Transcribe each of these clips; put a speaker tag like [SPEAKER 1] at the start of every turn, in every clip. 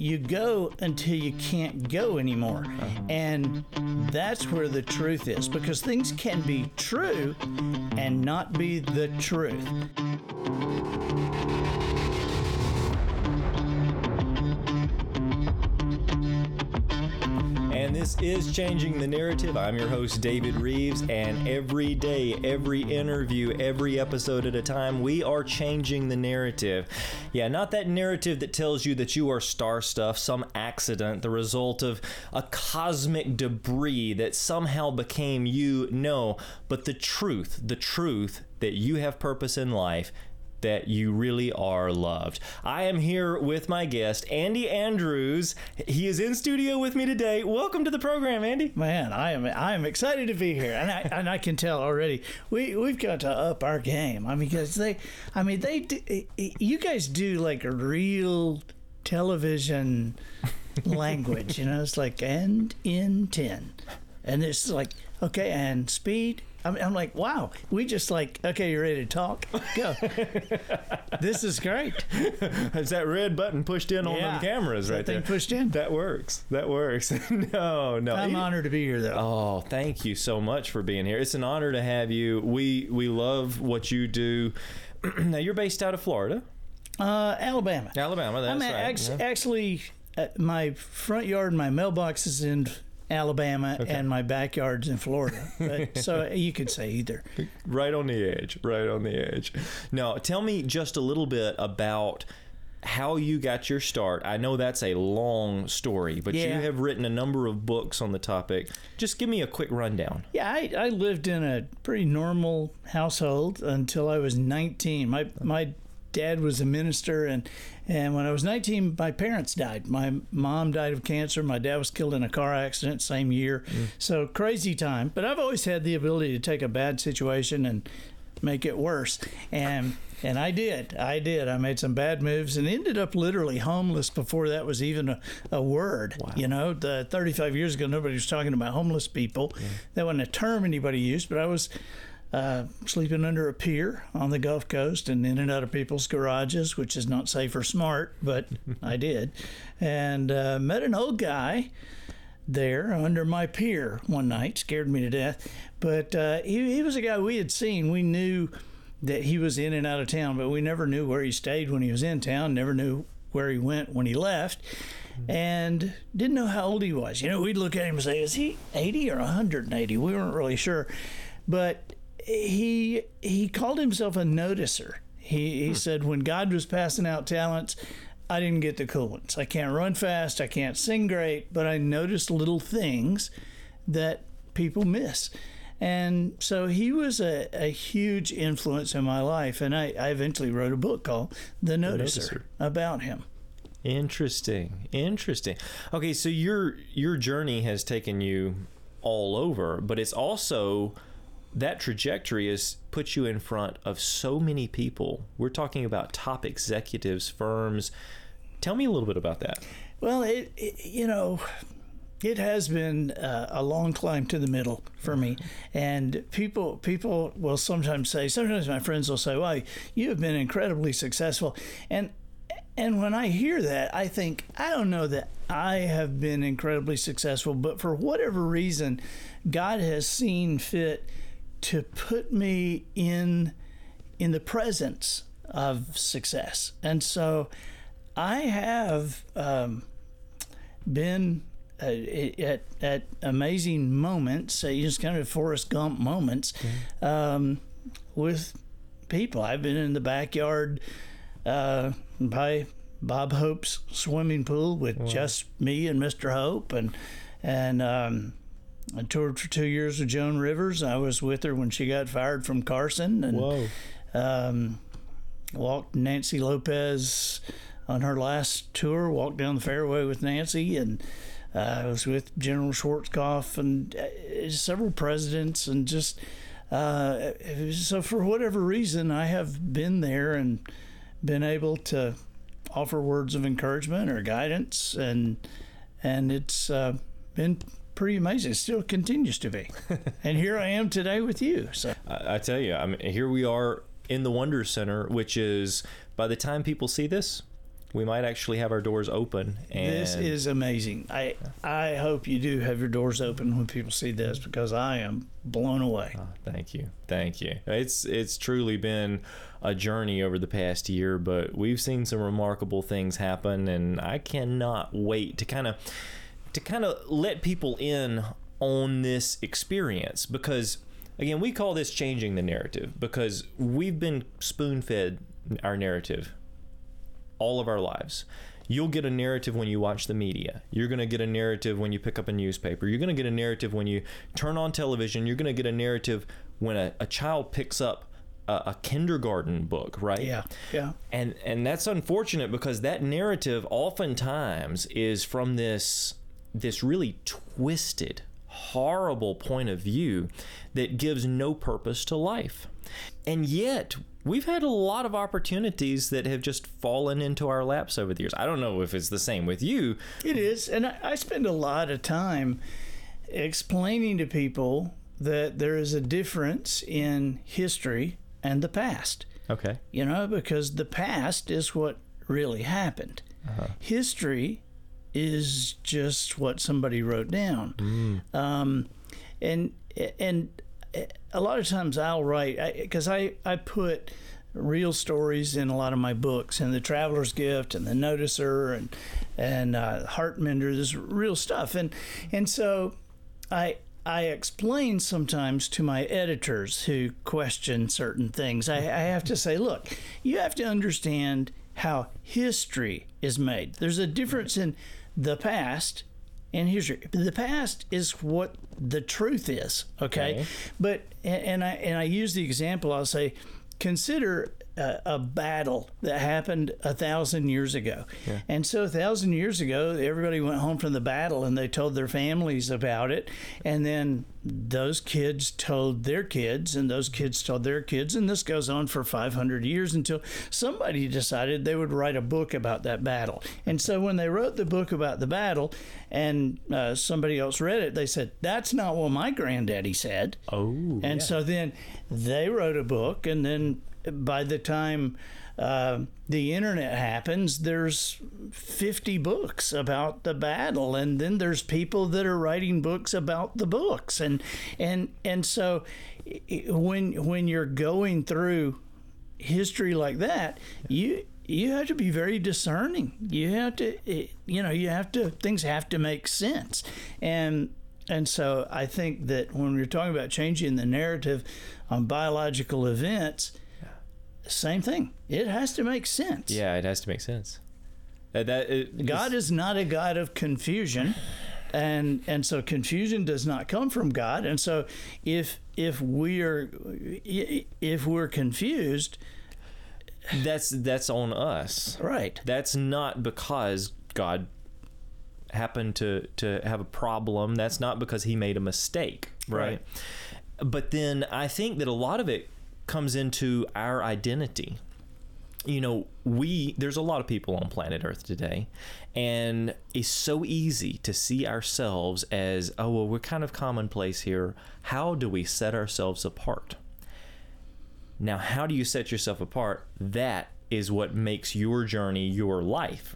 [SPEAKER 1] you go until you can't go anymore. Uh-huh. And that's where the truth is because things can be true and not be the truth.
[SPEAKER 2] And this is Changing the Narrative. I'm your host, David Reeves, and every day, every interview, every episode at a time, we are changing the narrative. Yeah, not that narrative that tells you that you are star stuff, some accident, the result of a cosmic debris that somehow became you. No, but the truth, the truth that you have purpose in life that you really are loved. I am here with my guest, Andy Andrews. He is in studio with me today. Welcome to the program, Andy.
[SPEAKER 1] Man, I am I am excited to be here, and I and I can tell already we we've got to up our game. I mean, because they, I mean, they, do, eh, eh, you guys do like a real television language. You know, it's like and in ten, and it's like okay, and speed. I'm, I'm like, wow, we just like, okay, you're ready to talk. Go. this is great.
[SPEAKER 2] Is that red button pushed in on
[SPEAKER 1] Yeah.
[SPEAKER 2] them cameras
[SPEAKER 1] That
[SPEAKER 2] right
[SPEAKER 1] thing
[SPEAKER 2] there?
[SPEAKER 1] pushed in.
[SPEAKER 2] That works. That works. no, no.
[SPEAKER 1] I'm
[SPEAKER 2] You-
[SPEAKER 1] honored to be here, though.
[SPEAKER 2] Oh, thank you so much for being here. It's an honor to have you. We we love what you do. now you're based out of Florida,
[SPEAKER 1] Uh, Alabama.
[SPEAKER 2] Alabama. That's
[SPEAKER 1] I'm
[SPEAKER 2] right.
[SPEAKER 1] act-
[SPEAKER 2] Yeah.
[SPEAKER 1] actually uh, my front yard, my mailbox is in Alabama, and my backyard's in Florida. But, so you could say either.
[SPEAKER 2] right on the edge right on the edge now tell me just a little bit about how you got your start i know that's a long story but you have written a number of books on the topic just give me a quick rundown
[SPEAKER 1] Yeah, I, I lived in a pretty normal household until I was 19. My my dad was a minister, and and when I was 19, my parents died. My mom died of cancer. My dad was killed in a car accident same year. Mm. So crazy time. But I've always had the ability to take a bad situation and make it worse. And and I did. I did. I made some bad moves and ended up literally homeless before that was even a, a word. You know, the 35 years ago, nobody was talking about homeless people. That wasn't a term anybody used, but I was uh, sleeping under a pier on the Gulf Coast and in and out of people's garages, which is not safe or smart, but I did. And uh, met an old guy there under my pier one night, scared me to death. But uh, he, he was a guy we had seen. We knew that he was in and out of town, but we never knew where he stayed when he was in town, never knew where he went when he left, and didn't know how old he was. You know, we'd look at him and say, Is he 80 or 180? We weren't really sure. But he he called himself a noticer. He, he hmm. said when God was passing out talents, I didn't get the cool ones. I can't run fast, I can't sing great, but I noticed little things that people miss. And so he was a, a huge influence in my life. And I, I eventually wrote a book called The Noticer,
[SPEAKER 2] Noticer.
[SPEAKER 1] about him.
[SPEAKER 2] Interesting. Interesting. Okay, so your your journey has taken you all over, but it's also that trajectory has put you in front of so many people. We're talking about top executives, firms. Tell me a little bit about that.
[SPEAKER 1] Well, it, it you know, it has been uh, a long climb to the middle for me, and people people will sometimes say. Sometimes my friends will say, "Well, you have been incredibly successful," and and when I hear that, I think I don't know that I have been incredibly successful, but for whatever reason, God has seen fit to put me in in the presence of success, and so I have um, been uh, at at amazing moments, uh, just kind of Forrest Gump moments, um, with people. I've been in the backyard uh, by Bob Hope's swimming pool with just me and Mr. Hope, and and um, I toured for two years with Joan Rivers. I was with her when she got fired from Carson, and
[SPEAKER 2] Whoa.
[SPEAKER 1] um, walked Nancy Lopez on her last tour. Walked down the fairway with Nancy, and uh, I was with General Schwarzkopf and uh, several presidents, and just uh, so for whatever reason, I have been there and been able to offer words of encouragement or guidance, and and it's uh, been pretty amazing. It still continues to be, and here I am today with you. So.
[SPEAKER 2] I, I tell you, I mean, here we are in the Wonder Center, which is by the time people see this, we might actually have our doors open. And
[SPEAKER 1] This is amazing. I I hope you do have your doors open when people see this because I am blown away.
[SPEAKER 2] Oh, thank you, thank you. It's it's truly been a journey over the past year, but we've seen some remarkable things happen, and I cannot wait to kind of to kind of let people in on this experience because again we call this changing the narrative because we've been spoon fed our narrative all of our lives. You'll get a narrative when you watch the media. You're going to get a narrative when you pick up a newspaper. You're going to get a narrative when you turn on television. You're going to get a narrative when a, a child picks up a, a kindergarten book, right?
[SPEAKER 1] Yeah, yeah.
[SPEAKER 2] And and that's unfortunate because that narrative oftentimes is from this this really twisted, horrible point of view that gives no purpose to life. And yet, we've had a lot of opportunities that have just fallen into our laps over the years. I don't know if it's the same with you.
[SPEAKER 1] It is, and I, I spend a lot of time explaining to people that there is a difference in history and the past.
[SPEAKER 2] Okay.
[SPEAKER 1] You know, because the past is what really happened. Uh-huh. History is just what somebody wrote down. Um, and and a lot of times I'll write because I, I put real stories in a lot of my books and the traveler's gift and the noticer and and uh, heartmender this real stuff. And and so I I explain sometimes to my editors who question certain things. I, I have to say look you have to understand how history is made. There's a difference in the past and history. The past is what the truth is, okay?
[SPEAKER 2] Okay.
[SPEAKER 1] But and I and I use the example. I'll say, consider a, a battle that happened a thousand years ago, and so a thousand years ago, everybody went home from the battle and they told their families about it, and then those kids told their kids, and those kids told their kids, and this goes on for 500 years until somebody decided they would write a book about that battle. And so when they wrote the book about the battle, and uh, somebody else read it, they said, "That's not what my granddaddy said."
[SPEAKER 2] Oh.
[SPEAKER 1] And so then they wrote a book, and then by the time uh, the internet happens, there's 50 books about the battle, and then there's people that are writing books about the books, and and and so when when you're going through history like that, you you have to be very discerning. You have to, you know, you have to things have to make sense, and and so I think that when we're talking about changing the narrative on biological events, same thing. It has to make sense.
[SPEAKER 2] yeah, it has to make sense. That, that it,
[SPEAKER 1] God is not a God of confusion. And and so confusion does not come from God. And so if if we are if we're confused,
[SPEAKER 2] that's that's on us.
[SPEAKER 1] right.
[SPEAKER 2] That's not because God happened to to have a problem. That's not because he made a mistake, right? But then I think that a lot of it comes into our identity. You know, we there's a lot of people on planet Earth today, and it's so easy to see ourselves as, oh well, we're kind of commonplace here. How do we set ourselves apart? Now, how do you set yourself apart? That is what makes your journey your life.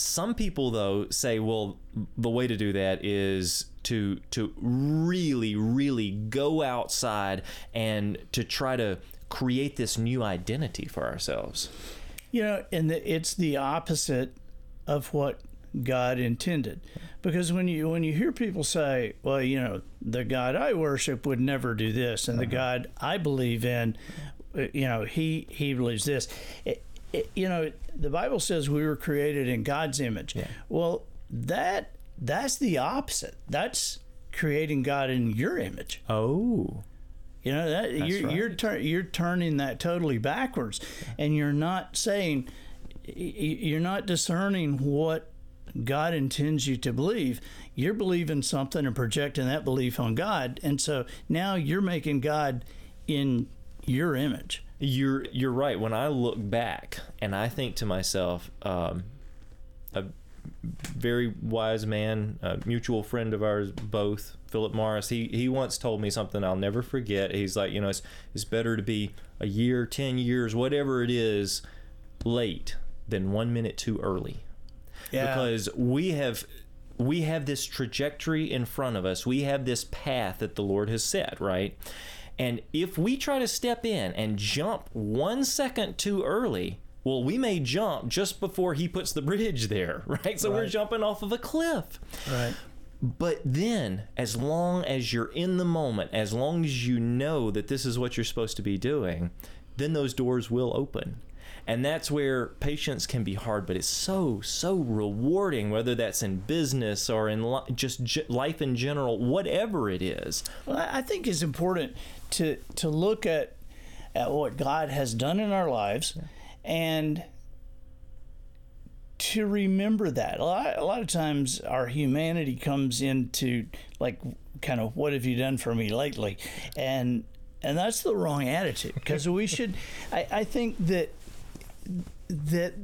[SPEAKER 2] Some people though say, well, the way to do that is to to really really go outside and to try to create this new identity for ourselves.
[SPEAKER 1] You know, and the, it's the opposite of what God intended. Because when you when you hear people say, "Well, you know, the God I worship would never do this, and the God I believe in, uh, you know, he he believes this," it, it, you know, the Bible says we were created in God's image. Well, that that's the opposite. That's creating God in your image.
[SPEAKER 2] Oh,
[SPEAKER 1] You know that you're
[SPEAKER 2] right.
[SPEAKER 1] you're tur- you're turning that totally backwards, and you're not saying you're not discerning what God intends you to believe. You're believing something and projecting that belief on God, and so now you're making God in your image.
[SPEAKER 2] You're you're right. When I look back and I think to myself, um, a very wise man, a mutual friend of ours both, Philip Morris. He he once told me something I'll never forget. He's like, you know, it's it's better to be a year, ten years, whatever it is, late than one minute too early
[SPEAKER 1] Yeah.
[SPEAKER 2] because we have we have this trajectory in front of us. We have this path that the Lord has set, right? And if we try to step in and jump one second too early, well, we may jump just before he puts the bridge there, right? So we're jumping off of a cliff.
[SPEAKER 1] right.
[SPEAKER 2] But then, as long as you're in the moment, as long as you know that this is what you're supposed to be doing, then those doors will open. And that's where patience can be hard, but it's so, so rewarding, whether that's in business or in li- just j- life in general, whatever it is.
[SPEAKER 1] Well, I think it's important to to look at at what God has done in our lives, and to remember that. A lot, a lot of times, our humanity comes into like kind of what have you done for me lately, and and that's the wrong attitude because we should. I, I think that that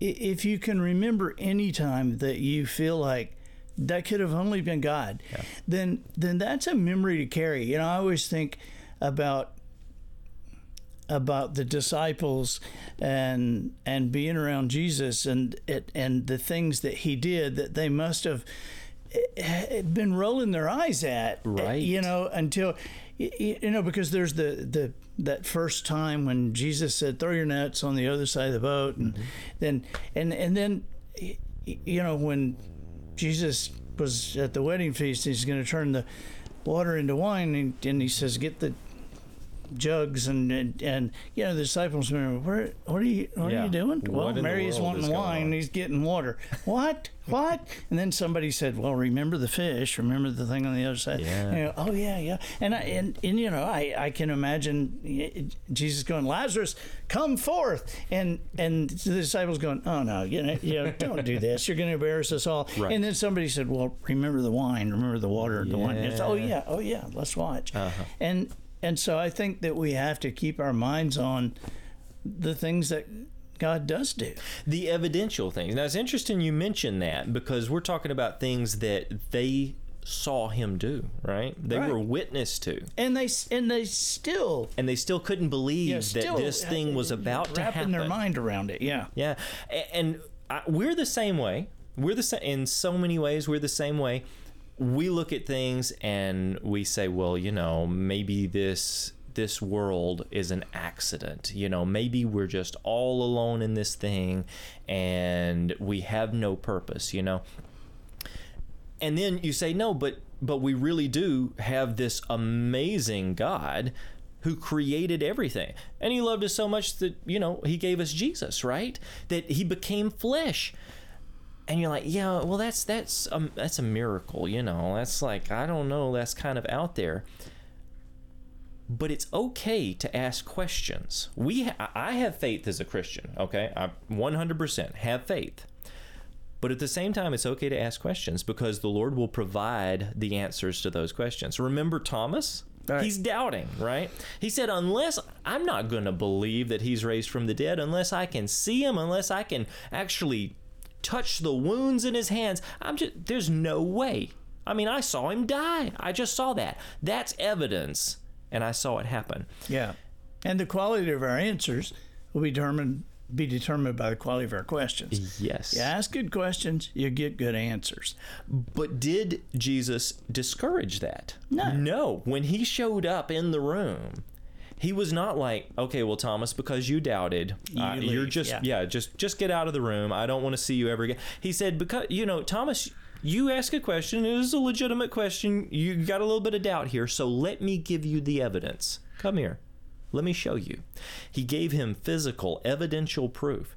[SPEAKER 1] if you can remember any time that you feel like that could have only been God, then then that's a memory to carry. You know, I always think about about the disciples and and being around Jesus and it, and the things that he did that they must have eh, been rolling their eyes at
[SPEAKER 2] Right.
[SPEAKER 1] you know until you know because there's the the that first time when Jesus said throw your nets on the other side of the boat and mm-hmm. then and and then you know when Jesus was at the wedding feast he's going to turn the water into wine and, and he says get the jugs and and, and you know the disciples were where what are you what
[SPEAKER 2] Yeah.
[SPEAKER 1] are you doing?
[SPEAKER 2] What
[SPEAKER 1] well mary's wanting wine
[SPEAKER 2] on?
[SPEAKER 1] he's getting water. What? What? And then somebody said well remember the fish. Remember the thing on the other side.
[SPEAKER 2] Yeah.
[SPEAKER 1] You know, oh yeah yeah. And I, and and you know i i can imagine jesus going lazarus come forth. And and the disciples going oh no you know, you know don't do this. You're going to embarrass us all.
[SPEAKER 2] Right.
[SPEAKER 1] and then somebody said well remember the wine. Remember the water. The wine. It's, oh
[SPEAKER 2] Yeah.
[SPEAKER 1] yeah oh yeah let's watch.
[SPEAKER 2] Uh-huh.
[SPEAKER 1] and and so I think that we have to keep our minds on the things that God does do.
[SPEAKER 2] The evidential things. Now, it's interesting you mentioned that because we're talking about things that they saw him do, right? They
[SPEAKER 1] Right.
[SPEAKER 2] were witness to.
[SPEAKER 1] And they and they still
[SPEAKER 2] And they still couldn't believe
[SPEAKER 1] yeah,
[SPEAKER 2] that this thing was about to
[SPEAKER 1] wrapping
[SPEAKER 2] happen.
[SPEAKER 1] their mind around it. Yeah.
[SPEAKER 2] Yeah, A- and I, we're the same way. We're the same in so many ways. We're the same way. We look at things and we say, well, you know, maybe this this world is an accident. You know, maybe we're just all alone in this thing and we have no purpose. You know, and then you say no but but we really do have this amazing god who created everything and he loved us so much that you know he gave us jesus right that he became flesh and you're like yeah well that's that's um, that's a miracle you know that's like i don't know that's kind of out there but it's okay to ask questions we ha- i have faith as a christian okay i 100% have faith but at the same time, it's okay to ask questions because the Lord will provide the answers to those questions. Remember Thomas?
[SPEAKER 1] Right.
[SPEAKER 2] He's doubting, right? He said, Unless I'm not going to believe that he's raised from the dead, unless I can see him, unless I can actually touch the wounds in his hands, I'm just, there's no way. I mean, I saw him die. I just saw that. That's evidence, and I saw it happen.
[SPEAKER 1] Yeah. And the quality of our answers will be determined be determined by the quality of our questions.
[SPEAKER 2] Yes.
[SPEAKER 1] You ask good questions, you get good answers.
[SPEAKER 2] But did Jesus discourage that?
[SPEAKER 1] No.
[SPEAKER 2] No. When he showed up in the room, he was not like, "Okay, well, Thomas, because you doubted,
[SPEAKER 1] You
[SPEAKER 2] uh, you're just
[SPEAKER 1] Yeah.
[SPEAKER 2] yeah. just just get out of the room. I don't want to see you ever again." He said, "Because you know, Thomas." You ask a question. It is a legitimate question. You got a little bit of doubt here, so let me give you the evidence. Come here. Let me show you. He gave him physical, evidential proof.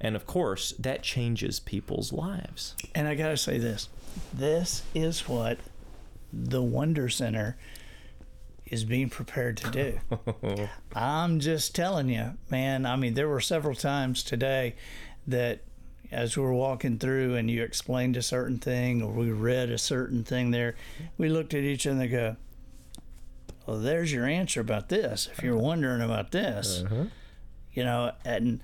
[SPEAKER 2] And of course, that changes people's lives.
[SPEAKER 1] And I got to say this this is what the Wonder Center is being prepared to do. I'm just telling you, man. I mean, there were several times today that as we were walking through and you explained a certain thing or we read a certain thing there, we looked at each other and go, well, there's your answer about this. If you're wondering about this, uh-huh. you know, and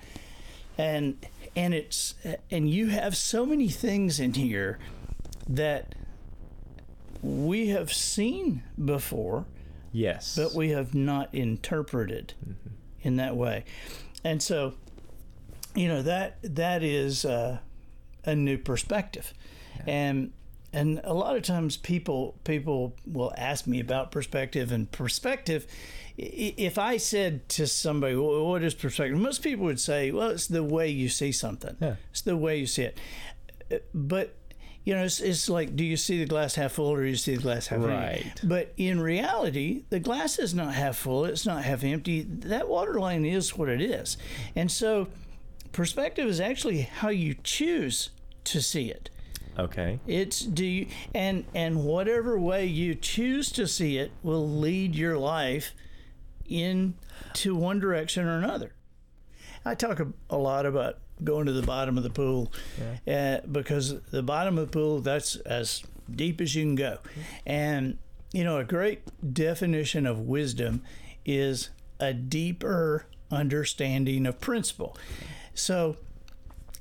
[SPEAKER 1] and and it's and you have so many things in here that we have seen before
[SPEAKER 2] Yes.
[SPEAKER 1] but we have not interpreted in that way and so you know that that is uh, a new perspective, and and a lot of times people people will ask me about perspective and perspective. If I said to somebody, well, "What is perspective?" Most people would say, "Well, it's the way you see something.
[SPEAKER 2] Yeah.
[SPEAKER 1] It's the way you see it." But you know, it's, it's like, do you see the glass half full or do you see the glass half
[SPEAKER 2] Right.
[SPEAKER 1] empty? But in reality, the glass is not half full. It's not half empty. That water line is what it is, and so perspective is actually how you choose to see it.
[SPEAKER 2] Okay.
[SPEAKER 1] It's do you and and whatever way you choose to see it will lead your life into one direction or another. I talk a, a lot about going to the bottom of the pool. Uh, because the bottom of the pool that's as deep as you can go, and you know a great definition of wisdom is a deeper understanding of principle. So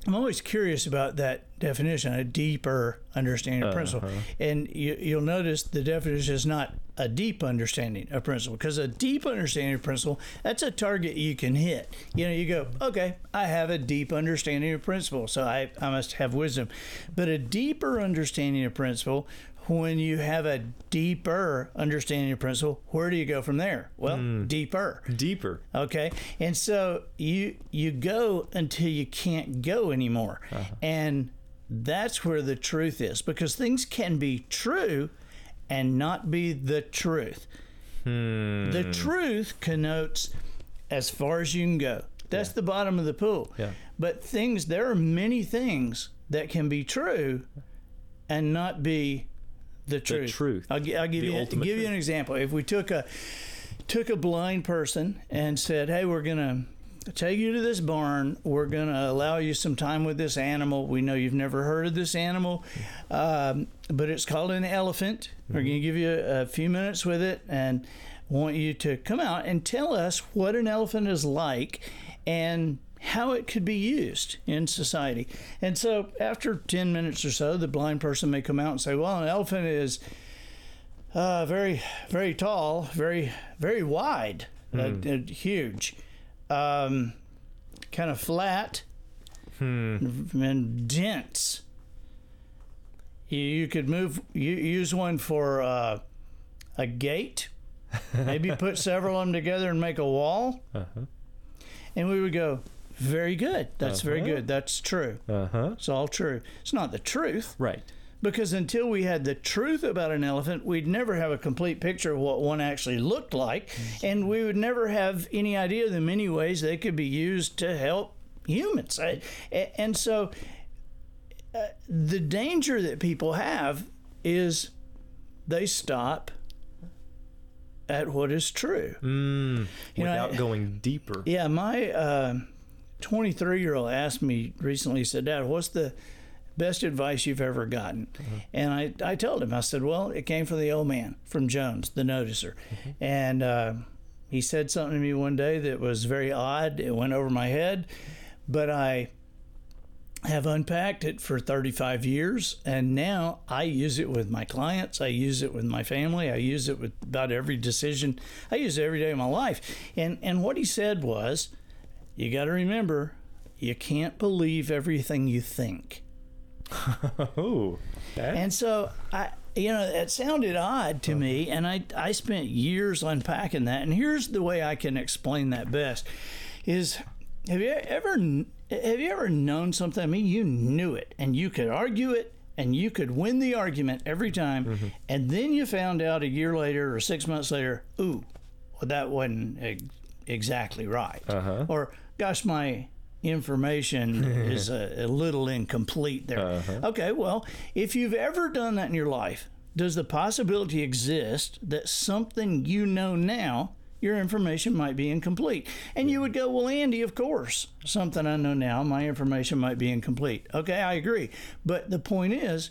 [SPEAKER 1] I'm always curious about that definition, a deeper understanding of principle. Uh-huh. And you, you'll notice the definition is not a deep understanding of principle, because a deep understanding of principle, that's a target you can hit. You know, you go, okay, I have a deep understanding of principle, so I, I must have wisdom. But a deeper understanding of principle, when you have a deeper understanding of principle, where do you go from there? Well, hmm. deeper.
[SPEAKER 2] Deeper.
[SPEAKER 1] Okay, and so you you go until you can't go anymore, uh-huh. and that's where the truth is because things can be true and not be the truth. Hmm. The truth connotes as far as you can go. That's the bottom of the pool.
[SPEAKER 2] Yeah.
[SPEAKER 1] But things there are many things that can be true and not be the truth.
[SPEAKER 2] truth.
[SPEAKER 1] I'll, I'll give
[SPEAKER 2] The
[SPEAKER 1] you give you an example. If we took a took a blind person and said, "Hey, we're gonna take you to this barn. We're gonna allow you some time with this animal. We know you've never heard of this animal, um, but it's called an elephant. We're gonna give you a, a few minutes with it and want you to come out and tell us what an elephant is like and." How it could be used in society. And so, after 10 minutes or so, the blind person may come out and say, Well, an elephant is uh, very, very tall, very, very wide, uh, uh, huge, um, kind of flat, and dense. You, you could move, you use one for uh, a gate, maybe put several of them together and make a wall. And we would go, very good. That's very
[SPEAKER 2] Uh-huh.
[SPEAKER 1] good. That's true.
[SPEAKER 2] Uh huh.
[SPEAKER 1] It's all true. It's not the truth
[SPEAKER 2] Right.
[SPEAKER 1] because until we had the truth about an elephant, we'd never have a complete picture of what one actually looked like, and we would never have any idea of the many ways they could be used to help humans. I- And so, uh, the danger that people have is they stop at what is true.
[SPEAKER 2] Mm,
[SPEAKER 1] You know,
[SPEAKER 2] without going deeper.
[SPEAKER 1] Yeah, my 23 year old asked me recently, he said, Dad, what's the best advice you've ever gotten? And I, I told him, I said, Well, it came from the old man, from Jones, the noticer. And uh, he said something to me one day that was very odd. It went over my head, but I have unpacked it for 35 years and now I use it with my clients I use it with my family I use it with about every decision I use it every day of my life and and what he said was you got to remember you can't believe everything you think
[SPEAKER 2] Oh.
[SPEAKER 1] and so I, you know, it sounded odd to me, and I I spent years unpacking that. And here's the way I can explain that best: is have you ever have you ever known something? I mean, you knew it, and you could argue it, and you could win the argument every time, and then you found out a year later or six months later, ooh, well, that wasn't ex- exactly right,
[SPEAKER 2] Uh-huh.
[SPEAKER 1] or gosh, my information is a, a little incomplete there.
[SPEAKER 2] Uh-huh.
[SPEAKER 1] Okay, well, if you've ever done that in your life, does the possibility exist that something you know now, your information might be incomplete? And you would go, Well, Andy, of course, something I know now, my information might be incomplete. Okay, I agree. But the point is,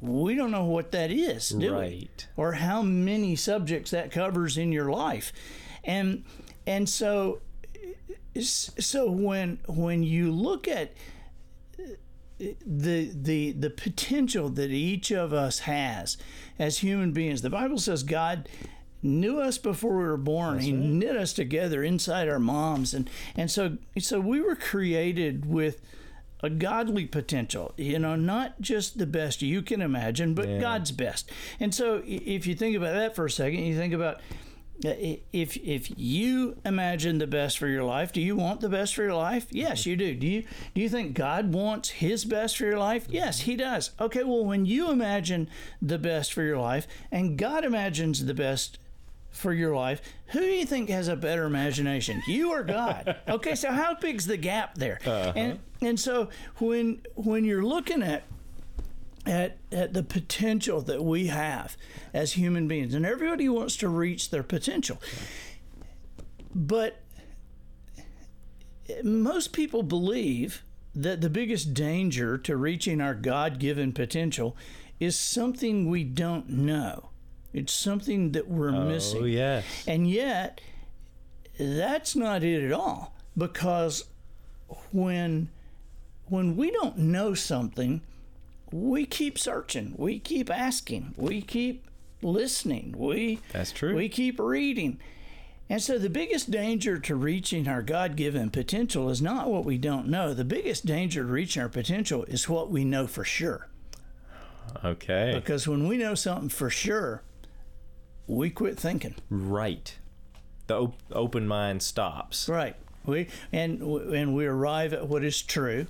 [SPEAKER 1] we don't know what that is, do we? Or how many subjects that covers in your life. And and so so when when you look at the the the potential that each of us has as human beings, the Bible says God knew us before we were born. he knit us together inside our moms, and and so so we were created with a godly potential. You know, not just the best you can imagine, but God's best. And so if you think about that for a second, you think about. Uh, If if you imagine the best for your life, do you want the best for your life? Yes, mm-hmm. you do. Do you do you think God wants His best for your life? Mm-hmm. Yes, He does. Okay, well, when you imagine the best for your life, and God imagines the best for your life, who do you think has a better imagination, you or God? Okay, so how big's the gap there? Uh-huh. And and so when when you're looking at at at the potential that we have as human beings, and everybody wants to reach their potential, but most people believe that the biggest danger to reaching our God-given potential is something we don't know. It's something that we're oh, missing.
[SPEAKER 2] Oh yes.
[SPEAKER 1] And yet, that's not it at all. Because when when we don't know something, we keep searching, we keep asking, we keep listening, we
[SPEAKER 2] That's true.
[SPEAKER 1] we keep reading. And so the biggest danger to reaching our God-given potential is not what we don't know. The biggest danger to reaching our potential is what we know for sure.
[SPEAKER 2] Okay.
[SPEAKER 1] Because when we know something for sure, we quit thinking.
[SPEAKER 2] Right. The op- open mind stops.
[SPEAKER 1] Right. We and and we arrive at what is true.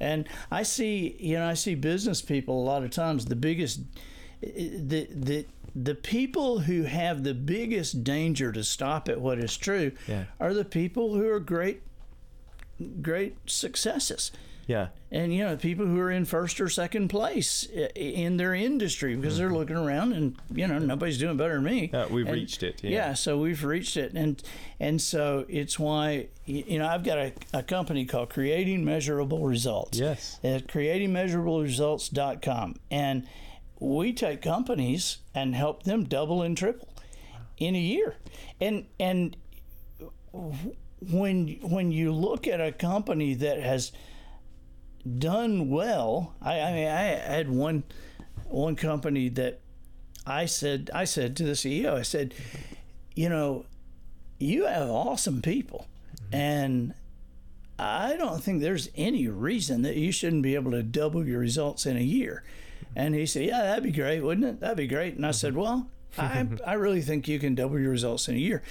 [SPEAKER 1] And I see, you know, I see business people a lot of times. The biggest, the the the people who have the biggest danger to stop at what is true
[SPEAKER 2] Yeah.
[SPEAKER 1] are the people who are great, great successes.
[SPEAKER 2] Yeah.
[SPEAKER 1] And you know, people who are in first or second place in their industry because they're looking around and you know nobody's doing better than me.
[SPEAKER 2] Uh, we've
[SPEAKER 1] And-
[SPEAKER 2] reached it. Yeah.
[SPEAKER 1] yeah, so we've reached it, and and so it's why you know I've got a, a company called Creating Measurable Results.
[SPEAKER 2] Yes.
[SPEAKER 1] At creatingmeasurableresults.com, and we take companies and help them double and triple in a year, and and when when you look at a company that has done well, I, I mean I had one one company that I said I said to the CEO, I said, you know, you have awesome people, mm-hmm. and I don't think there's any reason that you shouldn't be able to double your results in a year. Mm-hmm. And he said, yeah, that'd be great, wouldn't it? That'd be great. And I said, mm-hmm. well, I I really think you can double your results in a year.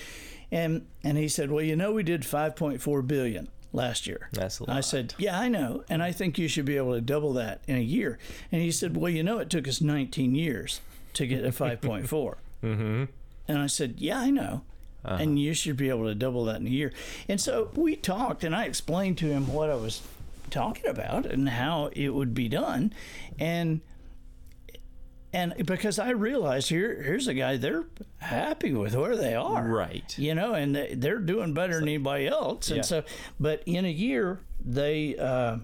[SPEAKER 1] And and he said, well, you know, we did 5.4 billion last year.
[SPEAKER 2] That's a
[SPEAKER 1] I
[SPEAKER 2] lot.
[SPEAKER 1] said, Yeah, I know. And I think you should be able to double that in a year. And he said, Well, you know, it took us 19 years to get to 5.4. mm-hmm. And I said, Yeah, I know. And you should be able to double that in a year. And so we talked, and I explained to him what I was talking about and how it would be done. And and because I realized here, here's a guy, they're happy with where they are
[SPEAKER 2] Right.
[SPEAKER 1] you know, and they- they're doing better than anybody else. And
[SPEAKER 2] Yeah.
[SPEAKER 1] so, but in a year, they uh,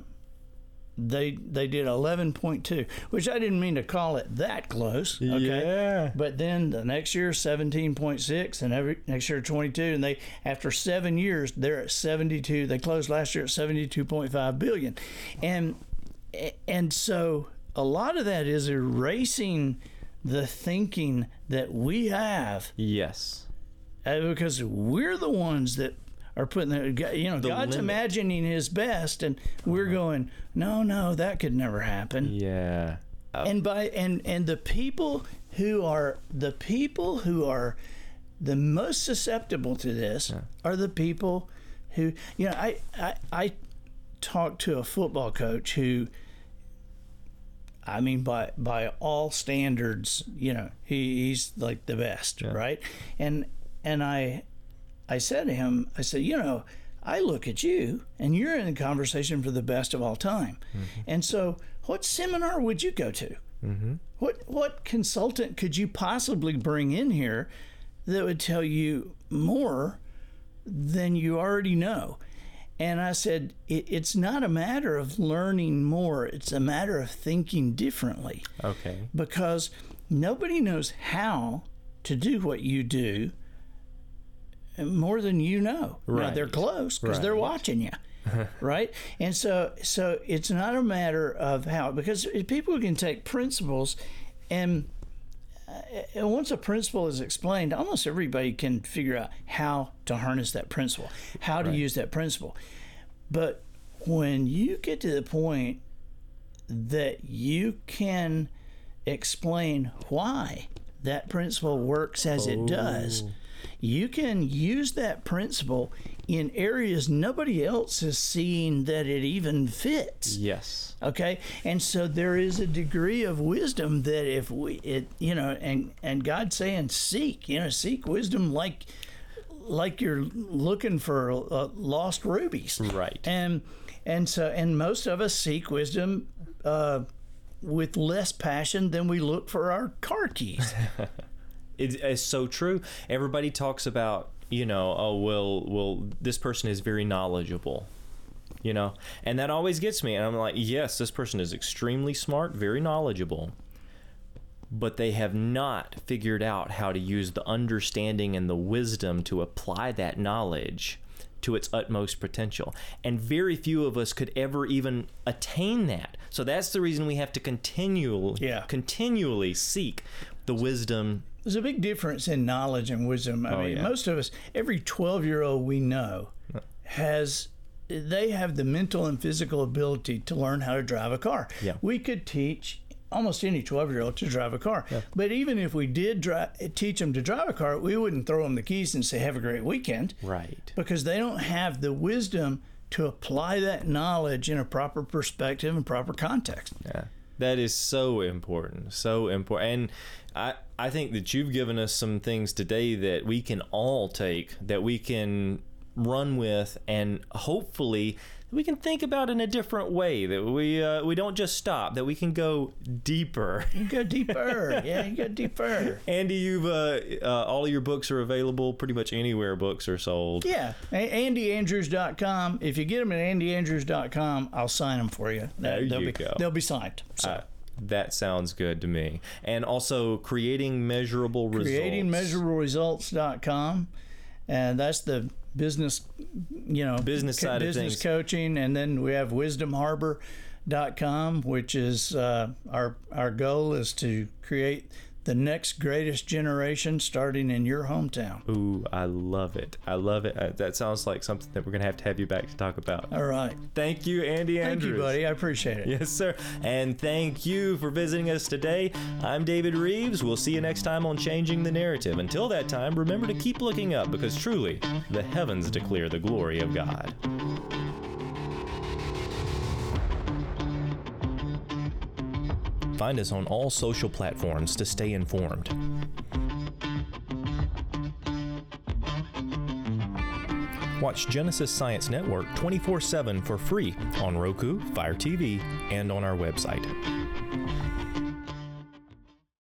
[SPEAKER 1] they they did eleven point two, which I didn't mean to call it that close. Okay.
[SPEAKER 2] Yeah.
[SPEAKER 1] But then the next year, seventeen point six, and every next year twenty two, and they after seven years they're at seventy two. They closed last year at seventy two point five billion, and and so a lot of that is erasing the thinking that we have
[SPEAKER 2] Yes.
[SPEAKER 1] uh, because we're the ones that are putting the you know God's
[SPEAKER 2] limit.
[SPEAKER 1] imagining His best, and we're going, no, no, that could never happen.
[SPEAKER 2] Yeah.
[SPEAKER 1] And by and and the people who are the people who are the most susceptible to this are the people who you know I I, I talked to a football coach who I mean, by by all standards, you know, he, he's like the best, right? And and I I said to him, I said, you know, I look at you, and you're in the conversation for the best of all time. Mm-hmm. And so, what seminar would you go to? Mm-hmm. What what consultant could you possibly bring in here that would tell you more than you already know? And I said, it, it's not a matter of learning more, it's a matter of thinking differently
[SPEAKER 2] Okay.
[SPEAKER 1] because nobody knows how to do what you do eh, more than you know. Now, they're close because they're watching you. right and so so it's not a matter of how because people can take principles and Uh, and once a principle is explained, almost everybody can figure out how to harness that principle, how to
[SPEAKER 2] Right.
[SPEAKER 1] use that principle. But when you get to the point that you can explain why that principle works as it does, oh. you can use that principle in areas nobody else is seeing that it even fits.
[SPEAKER 2] Yes.
[SPEAKER 1] Okay, and so there is a degree of wisdom that if we, it, you know, and and God saying seek, you know, seek wisdom like like you're looking for uh, lost rubies,
[SPEAKER 2] Right.
[SPEAKER 1] And and so and most of us seek wisdom uh, with less passion than we look for our car keys.
[SPEAKER 2] It's, it's so true. Everybody talks about, you know, oh well, well, this person is very knowledgeable, you know, and that always gets me. And I'm like, yes, this person is extremely smart, very knowledgeable, but they have not figured out how to use the understanding and the wisdom to apply that knowledge to its utmost potential. And very few of us could ever even attain that. So that's the reason we have to continually,
[SPEAKER 1] Yeah.
[SPEAKER 2] continually seek the wisdom
[SPEAKER 1] There's a big difference in knowledge and wisdom. I
[SPEAKER 2] Oh,
[SPEAKER 1] mean,
[SPEAKER 2] yeah.
[SPEAKER 1] most of us, every 12 year old we know has, they have the mental and physical ability to learn how to drive a car.
[SPEAKER 2] Yeah.
[SPEAKER 1] We could teach almost any 12 year old to drive a car. Yeah. But even if we did dri teach them to drive a car, we wouldn't throw them the keys and say, have a great weekend
[SPEAKER 2] Right.
[SPEAKER 1] because they don't have the wisdom to apply that knowledge in a proper perspective and proper context.
[SPEAKER 2] Yeah. That is so important. So important. And I I think that you've given us some things today that we can all take that we can run with and hopefully we can think about in a different way that we uh, we don't just stop that we can go deeper
[SPEAKER 1] You go deeper. yeah, you go deeper.
[SPEAKER 2] andy you've uh, uh, all of your books are available pretty much anywhere books are sold
[SPEAKER 1] Yeah, A- AndyAndrews.com. If you get them at AndyAndrews.com, I'll sign them for you.
[SPEAKER 2] There
[SPEAKER 1] they'll
[SPEAKER 2] you
[SPEAKER 1] be,
[SPEAKER 2] go.
[SPEAKER 1] They'll be signed. So,
[SPEAKER 2] Uh, that sounds good to me and also creating measurable results
[SPEAKER 1] CreatingMeasurableResults.com, and that's the business, you know,
[SPEAKER 2] Business
[SPEAKER 1] co-
[SPEAKER 2] side of things.
[SPEAKER 1] coaching, and then we have WisdomHarbor.com, which is uh, our our goal is to create the next greatest generation starting in your hometown.
[SPEAKER 2] Ooh, I love it. I love it. Uh, that sounds like something that we're going to have to have you back to talk about.
[SPEAKER 1] All right.
[SPEAKER 2] Thank you, Andy Andrews.
[SPEAKER 1] Thank you, buddy. I appreciate it.
[SPEAKER 2] Yes, sir. And thank you for visiting us today. I'm David Reeves. We'll see you next time on Changing the Narrative. Until that time, remember to keep looking up because truly, the heavens declare the glory of God. Find us on all social platforms to stay informed. Watch Genesis Science Network 24 7 for free on Roku, Fire TV, and on our website.